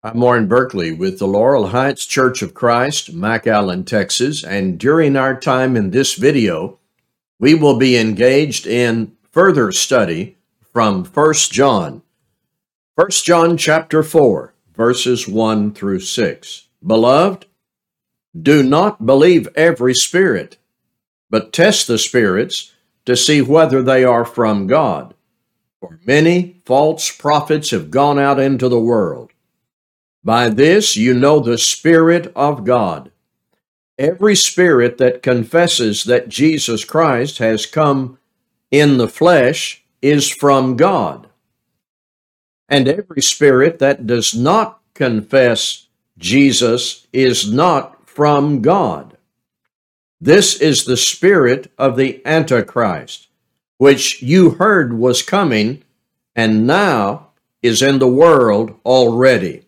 I'm Warren Berkeley with the Laurel Heights Church of Christ, McAllen, Texas, and during our time in this video, we will be engaged in further study from 1 John. 1 John chapter 4, verses 1 through 6. Beloved, do not believe every spirit, but test the spirits to see whether they are from God. For many false prophets have gone out into the world. By this you know the Spirit of God. Every spirit that confesses that Jesus Christ has come in the flesh is from God. And every spirit that does not confess Jesus is not from God. This is the spirit of the Antichrist, which you heard was coming and now is in the world already.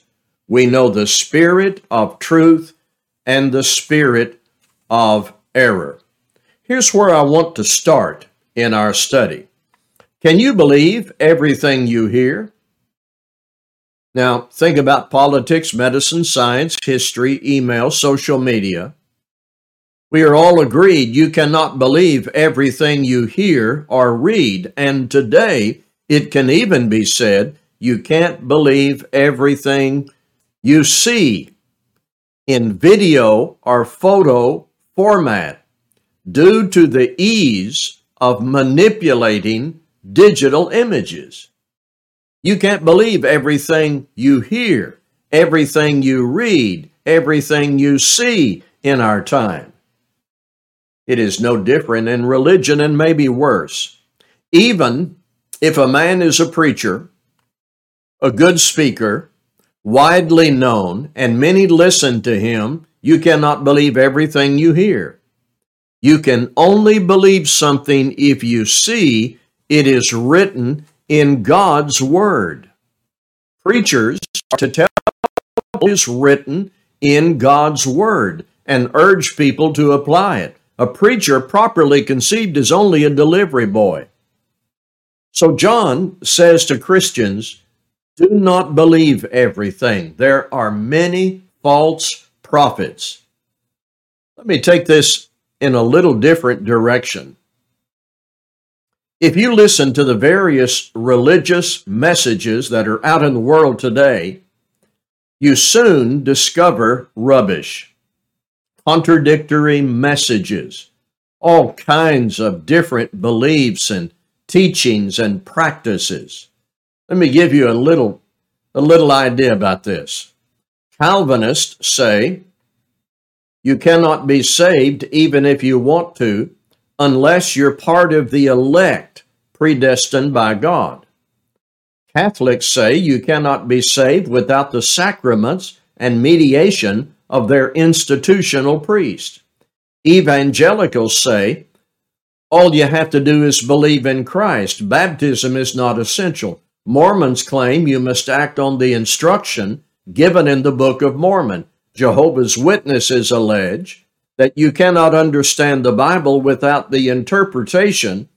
we know the spirit of truth and the spirit of error. Here's where I want to start in our study. Can you believe everything you hear? Now, think about politics, medicine, science, history, email, social media. We are all agreed you cannot believe everything you hear or read, and today it can even be said you can't believe everything you see in video or photo format due to the ease of manipulating digital images. You can't believe everything you hear, everything you read, everything you see in our time. It is no different in religion and maybe worse. Even if a man is a preacher, a good speaker, widely known, and many listen to him, you cannot believe everything you hear. You can only believe something if you see it is written in God's Word. Preachers are to tell what is written in God's Word and urge people to apply it. A preacher properly conceived is only a delivery boy. So John says to Christians, do not believe everything. There are many false prophets. Let me take this in a little different direction. If you listen to the various religious messages that are out in the world today, you soon discover rubbish, contradictory messages, all kinds of different beliefs and teachings and practices. Let me give you a little, a little idea about this. Calvinists say you cannot be saved even if you want to unless you're part of the elect predestined by God. Catholics say you cannot be saved without the sacraments and mediation of their institutional priest. Evangelicals say all you have to do is believe in Christ. Baptism is not essential. Mormons claim you must act on the instruction given in the Book of Mormon. Jehovah's Witnesses allege that you cannot understand the Bible without the interpretation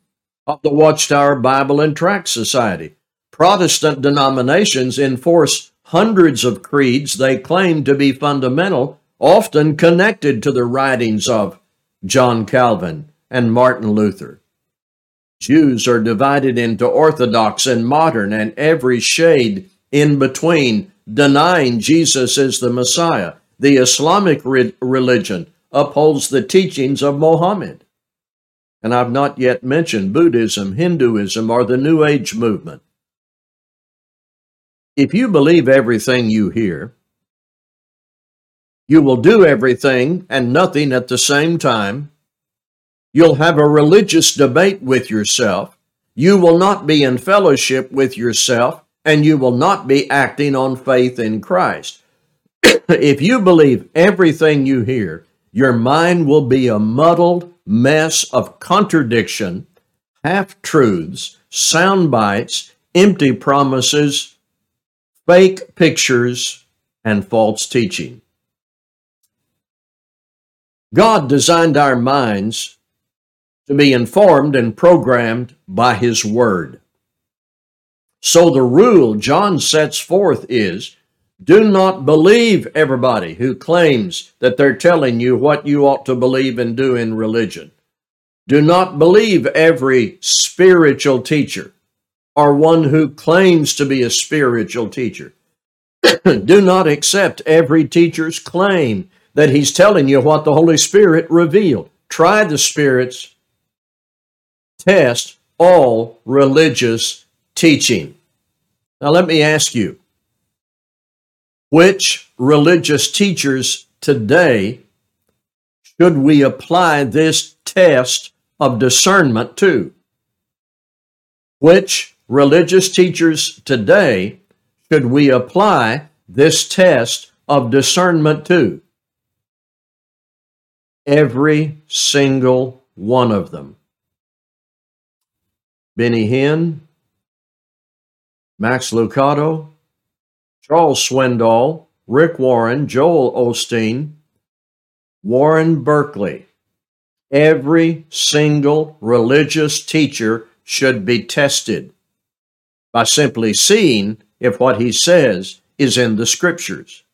of the Watchtower Bible and Tract Society. Protestant denominations enforce hundreds of creeds they claim to be fundamental, often connected to the writings of John Calvin and Martin Luther. Jews are divided into Orthodox and modern and every shade in between, denying Jesus is the Messiah. The Islamic re- religion upholds the teachings of Mohammed. And I've not yet mentioned Buddhism, Hinduism, or the New Age movement. If you believe everything you hear, you will do everything and nothing at the same time You'll have a religious debate with yourself. You will not be in fellowship with yourself and you will not be acting on faith in Christ. if you believe everything you hear, your mind will be a muddled mess of contradiction, half truths, sound bites, empty promises, fake pictures, and false teaching. God designed our minds to be informed and programmed by His Word. So the rule John sets forth is do not believe everybody who claims that they're telling you what you ought to believe and do in religion. Do not believe every spiritual teacher or one who claims to be a spiritual teacher. do not accept every teacher's claim that he's telling you what the Holy Spirit revealed. Try the Spirit's test all religious teaching. Now, let me ask you which religious teachers today should we apply this test of discernment to? Which religious teachers today should we apply this test of discernment to? Every single one of them. Benny Hinn, Max Lucado, Charles Swindoll, Rick Warren, Joel Osteen, Warren Berkeley. Every single religious teacher should be tested by simply seeing if what he says is in the scriptures.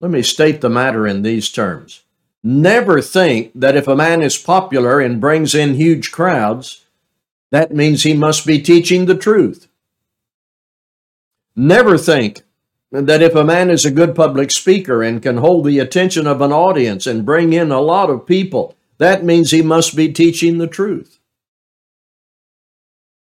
Let me state the matter in these terms. Never think that if a man is popular and brings in huge crowds, that means he must be teaching the truth. Never think that if a man is a good public speaker and can hold the attention of an audience and bring in a lot of people, that means he must be teaching the truth.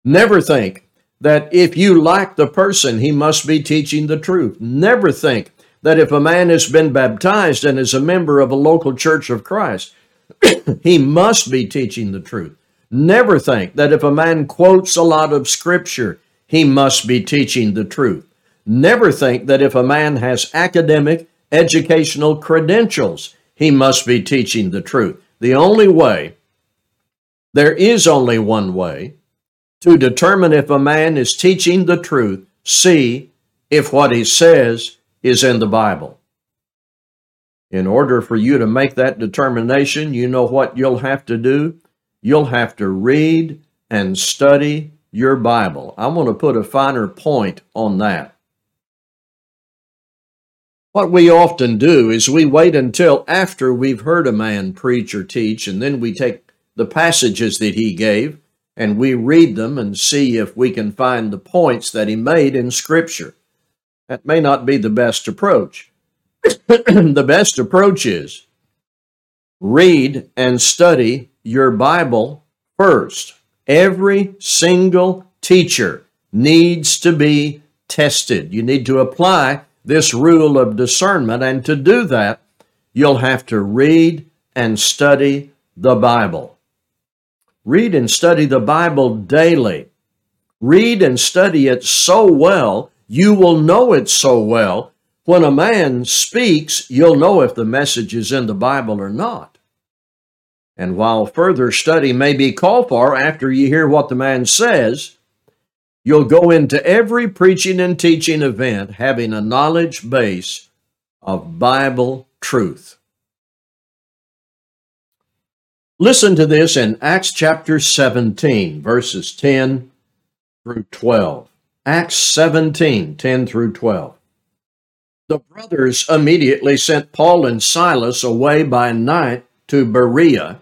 Never think that if you like the person, he must be teaching the truth. Never think that if a man has been baptized and is a member of a local church of Christ, he must be teaching the truth. Never think that if a man quotes a lot of scripture, he must be teaching the truth. Never think that if a man has academic, educational credentials, he must be teaching the truth. The only way, there is only one way to determine if a man is teaching the truth, see if what he says is in the Bible. In order for you to make that determination, you know what you'll have to do? You'll have to read and study your Bible. I want to put a finer point on that. What we often do is we wait until after we've heard a man preach or teach, and then we take the passages that he gave and we read them and see if we can find the points that he made in Scripture. That may not be the best approach. the best approach is read and study your Bible first. Every single teacher needs to be tested. You need to apply this rule of discernment, and to do that, you'll have to read and study the Bible. Read and study the Bible daily. Read and study it so well, you will know it so well. When a man speaks, you'll know if the message is in the Bible or not. And while further study may be called for after you hear what the man says, you'll go into every preaching and teaching event having a knowledge base of Bible truth. Listen to this in Acts chapter 17, verses 10 through 12. Acts 17, 10 through 12. The brothers immediately sent Paul and Silas away by night to Berea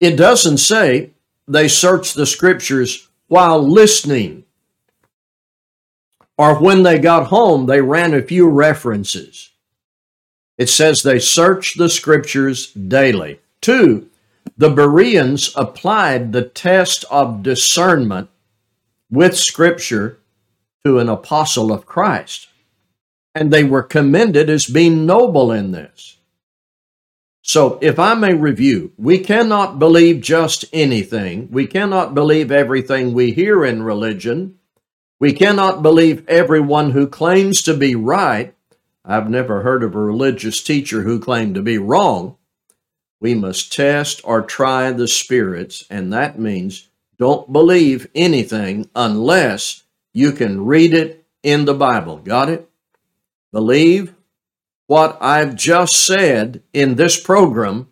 it doesn't say they searched the scriptures while listening. or when they got home, they ran a few references. It says they searched the scriptures daily. Two, the Bereans applied the test of discernment with scripture to an apostle of Christ, and they were commended as being noble in this. So, if I may review, we cannot believe just anything. We cannot believe everything we hear in religion. We cannot believe everyone who claims to be right. I've never heard of a religious teacher who claimed to be wrong. We must test or try the spirits, and that means don't believe anything unless you can read it in the Bible. Got it? Believe what I've just said in this program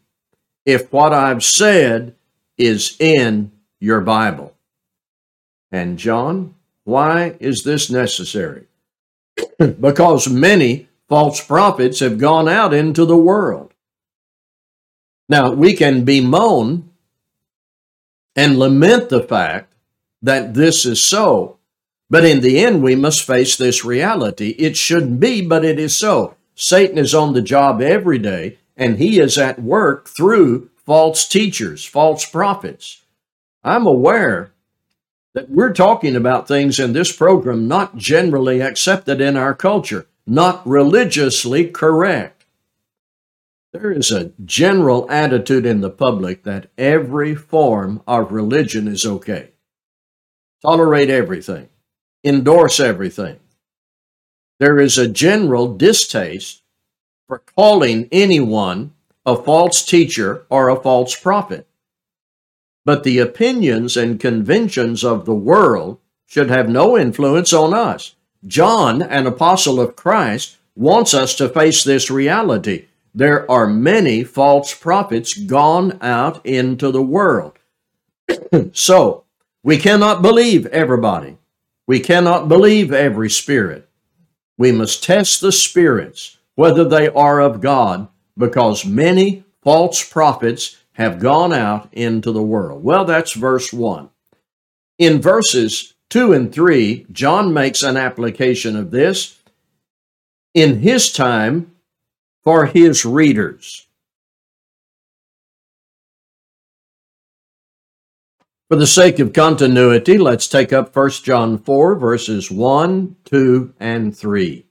if what I've said is in your Bible. And John, why is this necessary? because many false prophets have gone out into the world. Now, we can bemoan and lament the fact that this is so, but in the end, we must face this reality. It shouldn't be, but it is so. Satan is on the job every day, and he is at work through false teachers, false prophets. I'm aware that we're talking about things in this program not generally accepted in our culture, not religiously correct. There is a general attitude in the public that every form of religion is okay. Tolerate everything, endorse everything. There is a general distaste for calling anyone a false teacher or a false prophet. But the opinions and conventions of the world should have no influence on us. John, an apostle of Christ, wants us to face this reality. There are many false prophets gone out into the world. so, we cannot believe everybody. We cannot believe every spirit. We must test the spirits, whether they are of God, because many false prophets have gone out into the world. Well, that's verse 1. In verses 2 and 3, John makes an application of this in his time for his readers. For the sake of continuity, let's take up 1 John 4, verses 1, 2, and 3.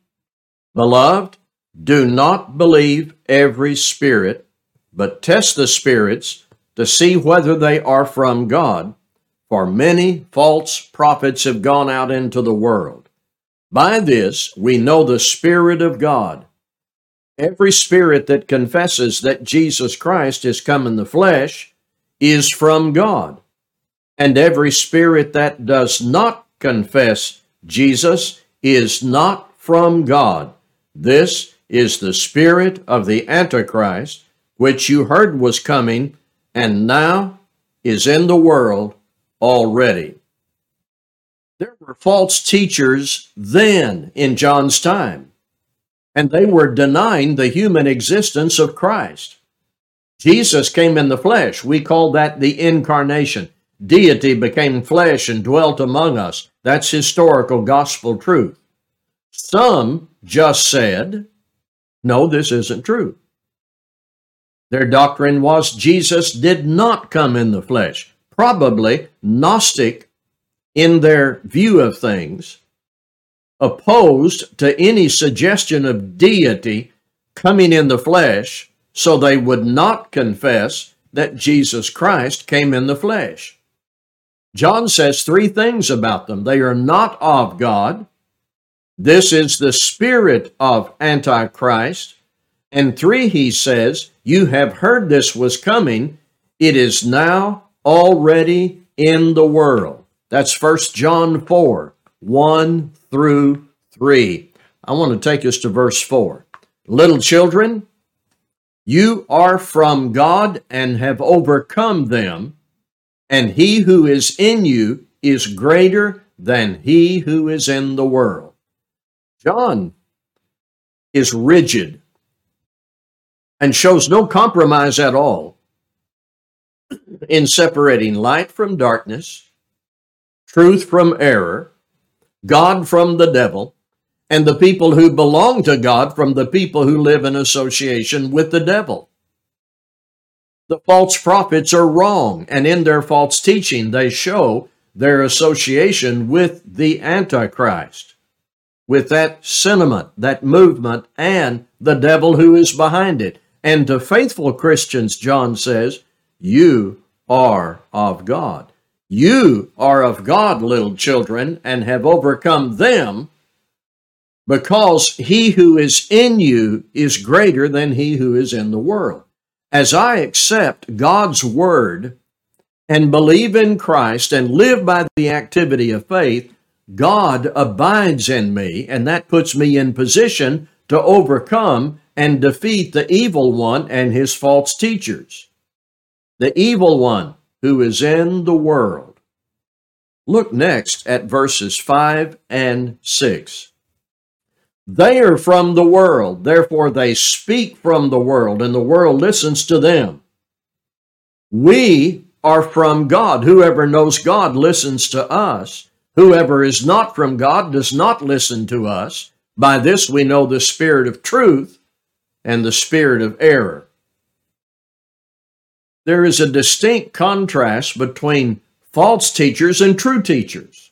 Beloved, do not believe every spirit but test the spirits to see whether they are from God, for many false prophets have gone out into the world. By this we know the Spirit of God. Every spirit that confesses that Jesus Christ is come in the flesh is from God. And every spirit that does not confess Jesus is not from God. This is the spirit of the Antichrist, which you heard was coming and now is in the world already. There were false teachers then in John's time, and they were denying the human existence of Christ. Jesus came in the flesh. We call that the incarnation. Deity became flesh and dwelt among us. That's historical gospel truth. Some just said, no, this isn't true. Their doctrine was Jesus did not come in the flesh. Probably Gnostic in their view of things, opposed to any suggestion of deity coming in the flesh, so they would not confess that Jesus Christ came in the flesh. John says three things about them. They are not of God. This is the spirit of Antichrist. And three, he says, you have heard this was coming. It is now already in the world. That's First John 4 1 through 3. I want to take us to verse 4. Little children, you are from God and have overcome them, and he who is in you is greater than he who is in the world. John is rigid and shows no compromise at all in separating light from darkness, truth from error, God from the devil, and the people who belong to God from the people who live in association with the devil. The false prophets are wrong, and in their false teaching, they show their association with the Antichrist, with that sentiment, that movement, and the devil who is behind it. And to faithful Christians, John says, You are of God. You are of God, little children, and have overcome them, because he who is in you is greater than he who is in the world. As I accept God's word and believe in Christ and live by the activity of faith, God abides in me, and that puts me in position to overcome and defeat the evil one and his false teachers. The evil one who is in the world. Look next at verses 5 and 6. They are from the world, therefore they speak from the world, and the world listens to them. We are from God. Whoever knows God listens to us. Whoever is not from God does not listen to us. By this we know the spirit of truth and the spirit of error. There is a distinct contrast between false teachers and true teachers.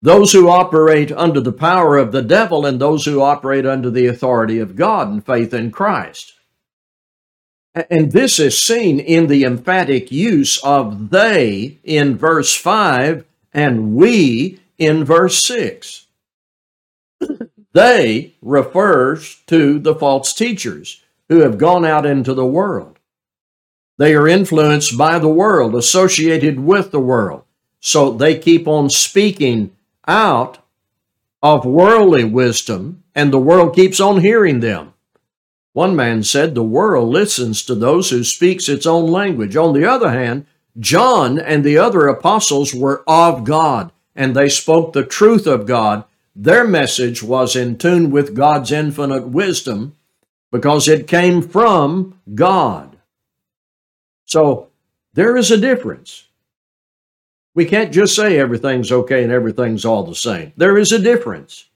Those who operate under the power of the devil and those who operate under the authority of God and faith in Christ. And this is seen in the emphatic use of they in verse 5 and we in verse 6. they refers to the false teachers who have gone out into the world. They are influenced by the world, associated with the world. So they keep on speaking out of worldly wisdom, and the world keeps on hearing them. One man said the world listens to those who speaks its own language. On the other hand, John and the other apostles were of God, and they spoke the truth of God. Their message was in tune with God's infinite wisdom because it came from God. So there is a difference. We can't just say everything's okay and everything's all the same. There is a difference.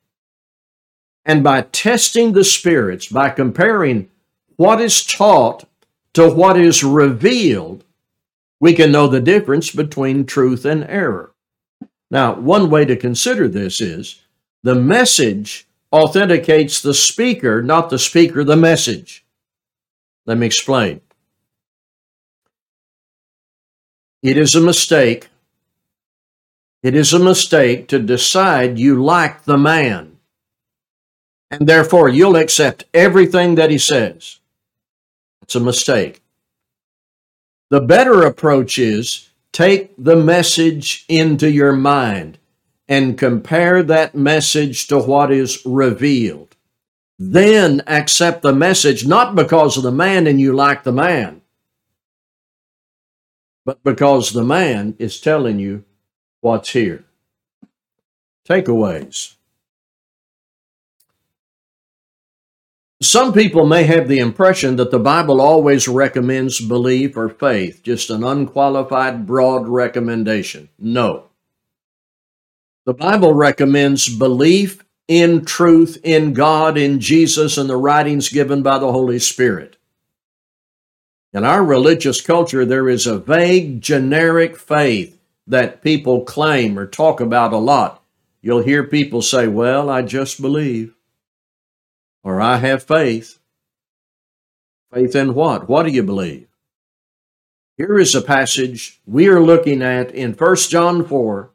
And by testing the spirits, by comparing what is taught to what is revealed, we can know the difference between truth and error. Now, one way to consider this is the message authenticates the speaker, not the speaker, the message. Let me explain. It is a mistake. It is a mistake to decide you like the man and therefore you'll accept everything that he says. It's a mistake. The better approach is take the message into your mind and compare that message to what is revealed. Then accept the message not because of the man and you like the man, but because the man is telling you what's here. Takeaways. Some people may have the impression that the Bible always recommends belief or faith, just an unqualified, broad recommendation. No. The Bible recommends belief in truth, in God, in Jesus, and the writings given by the Holy Spirit. In our religious culture, there is a vague, generic faith that people claim or talk about a lot. You'll hear people say, Well, I just believe or I have faith. Faith in what? What do you believe? Here is a passage we are looking at in 1 John 4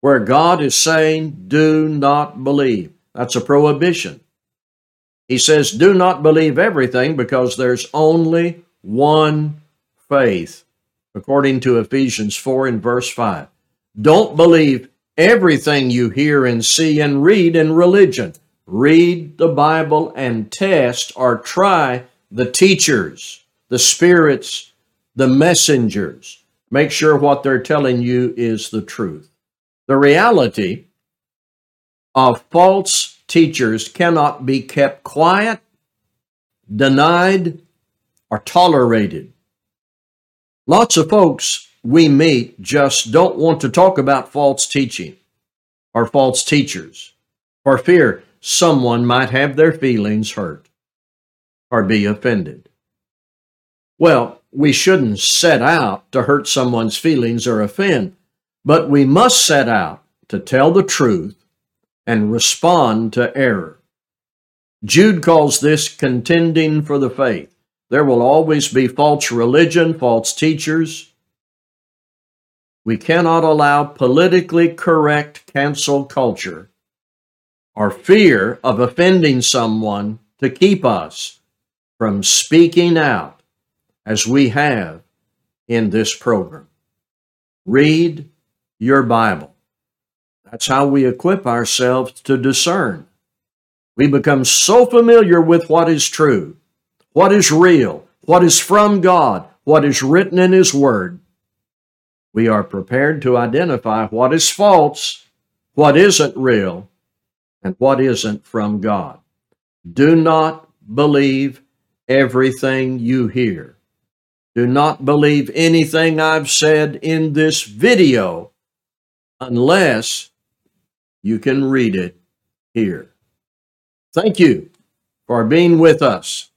where God is saying, Do not believe. That's a prohibition. He says, Do not believe everything because there's only one faith, according to Ephesians 4 and verse 5. Don't believe everything you hear and see and read in religion read the Bible and test or try the teachers, the spirits, the messengers. Make sure what they're telling you is the truth. The reality of false teachers cannot be kept quiet, denied, or tolerated. Lots of folks we meet just don't want to talk about false teaching. or false teachers, for fear someone might have their feelings hurt or be offended. Well, we shouldn't set out to hurt someone's feelings or offend, but we must set out to tell the truth and respond to error. Jude calls this contending for the faith. There will always be false religion, false teachers. We cannot allow politically correct cancel culture or fear of offending someone to keep us from speaking out as we have in this program. Read your Bible. That's how we equip ourselves to discern. We become so familiar with what is true, what is real, what is from God, what is written in His Word. We are prepared to identify what is false, what isn't real, and what isn't from God. Do not believe everything you hear. Do not believe anything I've said in this video unless you can read it here. Thank you for being with us